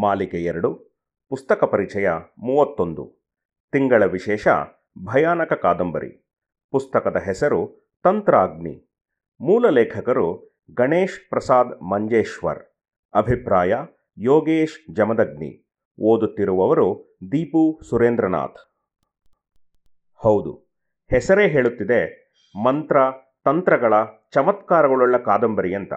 ಮಾಲಿಕೆ ಎರಡು, ಪುಸ್ತಕ ಪರಿಚಯ ಮೂವತ್ತೊಂದು. ತಿಂಗಳ ವಿಶೇಷ, ಭಯಾನಕ ಕಾದಂಬರಿ. ಪುಸ್ತಕದ ಹೆಸರು ತಂತ್ರಾಗ್ನಿ. ಮೂಲ ಲೇಖಕರು ಗಣೇಶ್ ಪ್ರಸಾದ್ ಮಂಜೇಶ್ವರ್. ಅಭಿಪ್ರಾಯ, ಯೋಗೇಶ್ ಜಮದಗ್ನಿ. ಓದುತ್ತಿರುವವರು ದೀಪು ಸುರೇಂದ್ರನಾಥ್. ಹೌದು, ಹೆಸರೇ ಹೇಳುತ್ತಿದೆ, ಮಂತ್ರ, ತಂತ್ರಗಳ ಚಮತ್ಕಾರಗಳುಳ್ಳ ಕಾದಂಬರಿ ಅಂತ.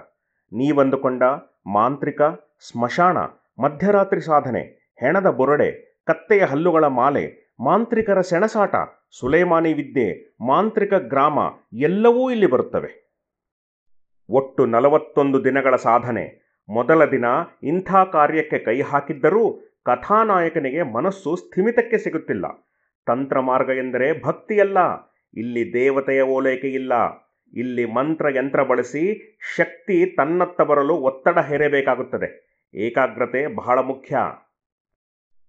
ನೀವಂದುಕೊಂಡ ಮಾಂತ್ರಿಕ, ಸ್ಮಶಾನ ಮಧ್ಯರಾತ್ರಿ ಸಾಧನೆ, ಹೆಣದ ಬೊರಡೆ, ಕತ್ತೆಯ ಹಲ್ಲುಗಳ ಮಾಲೆ, ಮಾಂತ್ರಿಕರ ಸೆಣಸಾಟ, ಸುಲೇಮಾನಿ ವಿದ್ಯೆ, ಮಾಂತ್ರಿಕ ಗ್ರಾಮ ಎಲ್ಲವೂ ಇಲ್ಲಿ ಬರುತ್ತವೆ. ಒಟ್ಟು ನಲವತ್ತೊಂದು ದಿನಗಳ ಸಾಧನೆ. ಮೊದಲ ದಿನ ಇಂಥ ಕಾರ್ಯಕ್ಕೆ ಕೈ ಹಾಕಿದ್ದರೂ ಕಥಾನಾಯಕನಿಗೆ ಮನಸ್ಸು ಸ್ಥಿಮಿತಕ್ಕೆ ಸಿಗುತ್ತಿಲ್ಲ. ತಂತ್ರ ಮಾರ್ಗ ಎಂದರೆ ಭಕ್ತಿಯಲ್ಲ. ಇಲ್ಲಿ ದೇವತೆಯ ಓಲೈಕೆ ಇಲ್ಲ. ಇಲ್ಲಿ ಮಂತ್ರ ಯಂತ್ರ ಬಳಸಿ ಶಕ್ತಿ ತನ್ನತ್ತ ಬರಲು ಒತ್ತಡ ಹೇರಬೇಕಾಗುತ್ತದೆ. ಏಕಾಗ್ರತೆ ಬಹಳ ಮುಖ್ಯ.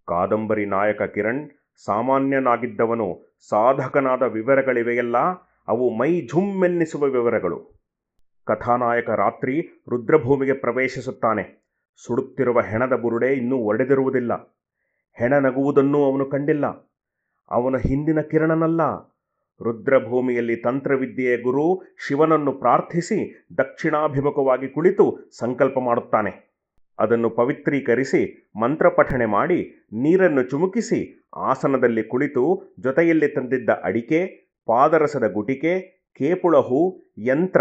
ಕಾದಂಬರಿ ನಾಯಕ ಕಿರಣ್ ಸಾಮಾನ್ಯನಾಗಿದ್ದವನು ಸಾಧಕನಾದ ವಿವರಗಳಿವೆಯಲ್ಲ, ಅವು ಮೈ ಝುಮ್ಮೆನ್ನಿಸುವ ವಿವರಗಳು. ಕಥಾನಾಯಕ ರಾತ್ರಿ ರುದ್ರಭೂಮಿಗೆ ಪ್ರವೇಶಿಸುತ್ತಾನೆ. ಸುಡುತ್ತಿರುವ ಹೆಣದ ಬುರುಡೆ ಇನ್ನೂ ಒಡೆದಿರುವುದಿಲ್ಲ. ಹೆಣ ನಗುವುದನ್ನೂ ಅವನು ಕಂಡಿಲ್ಲ. ಅವನ ಹಿಂದಿನ ಕಿರಣನಲ್ಲ. ರುದ್ರಭೂಮಿಯಲ್ಲಿ ತಂತ್ರವಿದ್ಯೆಯ ಗುರು ಶಿವನನ್ನು ಪ್ರಾರ್ಥಿಸಿ ದಕ್ಷಿಣಾಭಿಮುಖವಾಗಿ ಕುಳಿತು ಸಂಕಲ್ಪ ಮಾಡುತ್ತಾನೆ. ಅದನ್ನು ಪವಿತ್ರೀಕರಿಸಿ, ಮಂತ್ರಪಠಣೆ ಮಾಡಿ, ನೀರನ್ನು ಚುಮುಕಿಸಿ, ಆಸನದಲ್ಲಿ ಕುಳಿತು ಜೊತೆಯಲ್ಲಿ ತಂದಿದ್ದ ಅಡಿಕೆ, ಪಾದರಸದ ಗುಟಿಕೆ, ಕೇಪುಳ ಹೂ, ಯಂತ್ರ,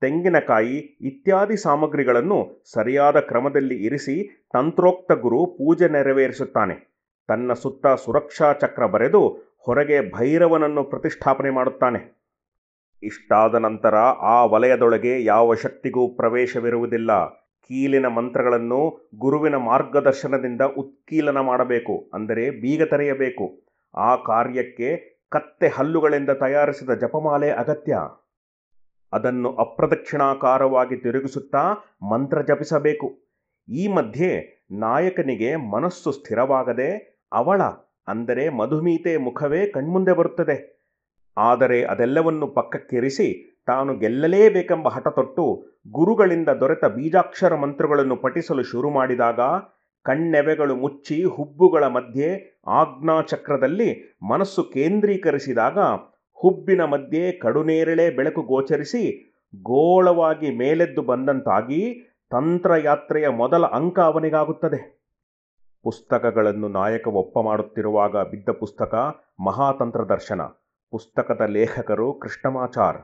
ತೆಂಗಿನಕಾಯಿ ಇತ್ಯಾದಿ ಸಾಮಗ್ರಿಗಳನ್ನು ಸರಿಯಾದ ಕ್ರಮದಲ್ಲಿ ಇರಿಸಿ ತಂತ್ರೋಕ್ತ ಗುರು ಪೂಜೆ ನೆರವೇರಿಸುತ್ತಾನೆ. ತನ್ನ ಸುತ್ತ ಸುರಕ್ಷಾ ಚಕ್ರ ಬರೆದು ಹೊರಗೆ ಭೈರವನನ್ನು ಪ್ರತಿಷ್ಠಾಪನೆ ಮಾಡುತ್ತಾನೆ. ಇಷ್ಟಾದ ನಂತರ ಆ ವಲಯದೊಳಗೆ ಯಾವ ಶಕ್ತಿಗೂ ಪ್ರವೇಶವಿರುವುದಿಲ್ಲ. ಕೀಲಿನ ಮಂತ್ರಗಳನ್ನು ಗುರುವಿನ ಮಾರ್ಗದರ್ಶನದಿಂದ ಉತ್ಕೀಲನ ಮಾಡಬೇಕು, ಅಂದರೆ ಬೀಗ ತೆರೆಯಬೇಕು. ಆ ಕಾರ್ಯಕ್ಕೆ ಕತ್ತೆ ಹಲ್ಲುಗಳಿಂದ ತಯಾರಿಸಿದ ಜಪಮಾಲೆ ಅಗತ್ಯ. ಅದನ್ನು ಅಪ್ರದಕ್ಷಿಣಾಕಾರವಾಗಿ ತಿರುಗಿಸುತ್ತಾ ಮಂತ್ರ ಜಪಿಸಬೇಕು. ಈ ಮಧ್ಯೆ ನಾಯಕನಿಗೆ ಮನಸ್ಸು ಸ್ಥಿರವಾಗದೆ ಅವಳ, ಅಂದರೆ ಮಧುಮೀತೆ ಮುಖವೇ ಕಣ್ಮುಂದೆ ಬರುತ್ತದೆ. ಆದರೆ ಅದೆಲ್ಲವನ್ನು ಪಕ್ಕಕ್ಕಿರಿಸಿ ತಾನು ಗೆಲ್ಲಲೇಬೇಕೆಂಬ ಹಠ ತೊಟ್ಟು ಗುರುಗಳಿಂದ ದೊರೆತ ಬೀಜಾಕ್ಷರ ಮಂತ್ರಗಳನ್ನು ಪಠಿಸಲು ಶುರು ಮಾಡಿದಾಗ ಕಣ್ಣೆವೆಗಳು ಮುಚ್ಚಿ ಹುಬ್ಬುಗಳ ಮಧ್ಯೆ ಆಜ್ಞಾಚಕ್ರದಲ್ಲಿ ಮನಸ್ಸು ಕೇಂದ್ರೀಕರಿಸಿದಾಗ ಹುಬ್ಬಿನ ಮಧ್ಯೆ ಕಡುನೇರಳೆ ಬೆಳಕು ಗೋಚರಿಸಿ ಗೋಳವಾಗಿ ಮೇಲೆದ್ದು ಬಂದಂತಾಗಿ ತಂತ್ರಯಾತ್ರೆಯ ಮೊದಲ ಅಂಕ ಅವನಿಗಾಗುತ್ತದೆ. ಪುಸ್ತಕಗಳನ್ನು ನಾಯಕ ಒಪ್ಪ ಮಾಡುತ್ತಿರುವಾಗ ಬಿದ್ದ ಪುಸ್ತಕ ಮಹಾತಂತ್ರ ದರ್ಶನ ಪುಸ್ತಕದ ಲೇಖಕರು ಕೃಷ್ಣಮಾಚಾರ್.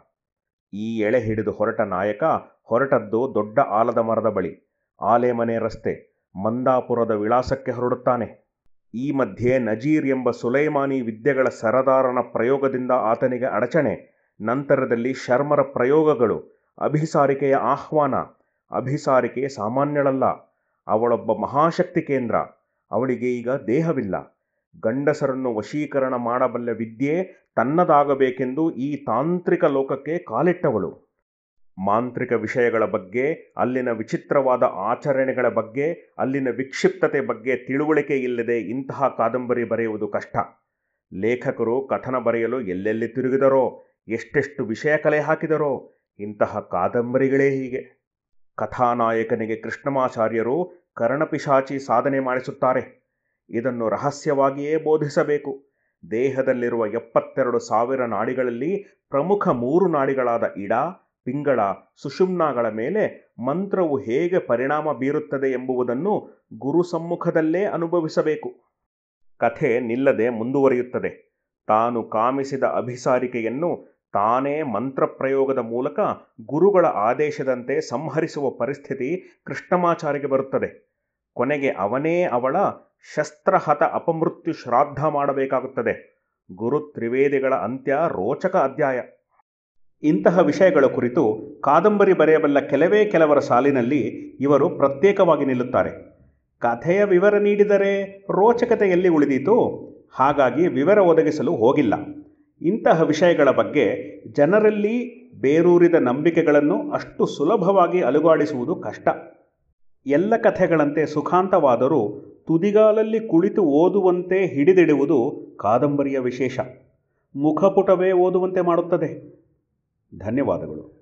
ಈ ಎಳೆ ಹಿಡಿದು ಹೊರಟ ನಾಯಕ ಹೊರಟದ್ದು ದೊಡ್ಡ ಆಲದ ಮರದ ಬಳಿ. ಆಲೆಮನೆ ರಸ್ತೆ, ಮಂದಾಪುರದ ವಿಳಾಸಕ್ಕೆ ಹೊರಡುತ್ತಾನೆ. ಈ ಮಧ್ಯೆ ನಜೀರ್ ಎಂಬ ಸುಲೈಮಾನಿ ವಿದ್ಯೆಗಳ ಸರದಾರನ ಪ್ರಯೋಗದಿಂದ ಆತನಿಗೆ ಅಡಚಣೆ. ನಂತರದಲ್ಲಿ ಶರ್ಮರ ಪ್ರಯೋಗಗಳು, ಅಭಿಸಾರಿಕೆಯ ಆಹ್ವಾನ. ಅಭಿಸಾರಿಕೆ ಸಾಮಾನ್ಯಳಲ್ಲ. ಅವಳೊಬ್ಬ ಮಹಾಶಕ್ತಿ ಕೇಂದ್ರ. ಅವಳಿಗೆ ಈಗ ದೇಹವಿಲ್ಲ. ಗಂಡಸರನ್ನು ವಶೀಕರಣ ಮಾಡಬಲ್ಲ ವಿದ್ಯೆ ತನ್ನದಾಗಬೇಕೆಂದು ಈ ತಾಂತ್ರಿಕ ಲೋಕಕ್ಕೆ ಕಾಲಿಟ್ಟವಳು. ಮಾಂತ್ರಿಕ ವಿಷಯಗಳ ಬಗ್ಗೆ, ಅಲ್ಲಿನ ವಿಚಿತ್ರವಾದ ಆಚರಣೆಗಳ ಬಗ್ಗೆ, ಅಲ್ಲಿನ ವಿಕ್ಷಿಪ್ತತೆ ಬಗ್ಗೆ ತಿಳುವಳಿಕೆ ಇಲ್ಲದೆ ಇಂತಹ ಕಾದಂಬರಿ ಬರೆಯುವುದು ಕಷ್ಟ. ಲೇಖಕರು ಕಥನ ಬರೆಯಲು ಎಲ್ಲೆಲ್ಲಿ ತಿರುಗಿದರೋ, ಎಷ್ಟೆಷ್ಟು ವಿಷಯ ಕಲೆ ಹಾಕಿದರೋ, ಇಂತಹ ಕಾದಂಬರಿಗಳೇ ಹೀಗೆ. ಕಥಾನಾಯಕನಿಗೆ ಕೃಷ್ಣಮಾಚಾರ್ಯರು ಕರ್ಣಪಿಶಾಚಿ ಸಾಧನೆ ಮಾಡಿಸುತ್ತಾರೆ. ಇದನ್ನು ರಹಸ್ಯವಾಗಿಯೇ ಬೋಧಿಸಬೇಕು. ದೇಹದಲ್ಲಿರುವ ಎಪ್ಪತ್ತೆರಡು ಸಾವಿರ ನಾಡಿಗಳಲ್ಲಿ ಪ್ರಮುಖ ಮೂರು ನಾಡಿಗಳಾದ ಇಡ, ಪಿಂಗಳ, ಸುಷುಮ್ನಾಗಳ ಮೇಲೆ ಮಂತ್ರವು ಹೇಗೆ ಪರಿಣಾಮ ಬೀರುತ್ತದೆ ಎಂಬುದನ್ನು ಗುರು ಸಮ್ಮುಖದಲ್ಲೇ ಅನುಭವಿಸಬೇಕು. ಕಥೆ ನಿಲ್ಲದೆ ಮುಂದುವರಿಯುತ್ತದೆ. ತಾನು ಕಾಮಿಸಿದ ಅಭಿಸಾರಿಕೆಯನ್ನು ತಾನೇ ಮಂತ್ರಪ್ರಯೋಗದ ಮೂಲಕ ಗುರುಗಳ ಆದೇಶದಂತೆ ಸಂಹರಿಸುವ ಪರಿಸ್ಥಿತಿ ಕೃಷ್ಣಮಾಚಾರಿಗೆ ಬರುತ್ತದೆ. ಕೊನೆಗೆ ಅವನೇ ಅವಳ ಶಸ್ತ್ರಹತ ಅಪಮೃತ್ಯು ಶ್ರಾದ್ದ ಮಾಡಬೇಕಾಗುತ್ತದೆ. ಗುರು ತ್ರಿವೇದಿಗಳ ಅಂತ್ಯ ರೋಚಕ ಅಧ್ಯಾಯ. ಇಂತಹ ವಿಷಯಗಳ ಕುರಿತು ಕಾದಂಬರಿ ಬರೆಯಬಲ್ಲ ಕೆಲವೇ ಕೆಲವರ ಸಾಲಿನಲ್ಲಿ ಇವರು ಪ್ರತ್ಯೇಕವಾಗಿ ನಿಲ್ಲುತ್ತಾರೆ. ಕಥೆಯ ವಿವರ ನೀಡಿದರೆ ರೋಚಕತೆ ಎಲ್ಲಿ ಉಳಿದೀತು, ಹಾಗಾಗಿ ವಿವರ ಒದಗಿಸಲು ಹೋಗಿಲ್ಲ. ಇಂತಹ ವಿಷಯಗಳ ಬಗ್ಗೆ ಜನರಲ್ಲಿ ಬೇರೂರಿದ ನಂಬಿಕೆಗಳನ್ನು ಅಷ್ಟು ಸುಲಭವಾಗಿ ಅಲುಗಾಡಿಸುವುದು ಕಷ್ಟ. ಎಲ್ಲ ಕಥೆಗಳಂತೆ ಸುಖಾಂತವಾದರೂ ತುದಿಗಾಲಲ್ಲಿ ಕುಳಿತು ಓದುವಂತೆ ಹಿಡಿದಿಡುವುದು ಕಾದಂಬರಿಯ ವಿಶೇಷ. ಮುಖಪುಟವೇ ಓದುವಂತೆ ಮಾಡುತ್ತದೆ. ಧನ್ಯವಾದಗಳು.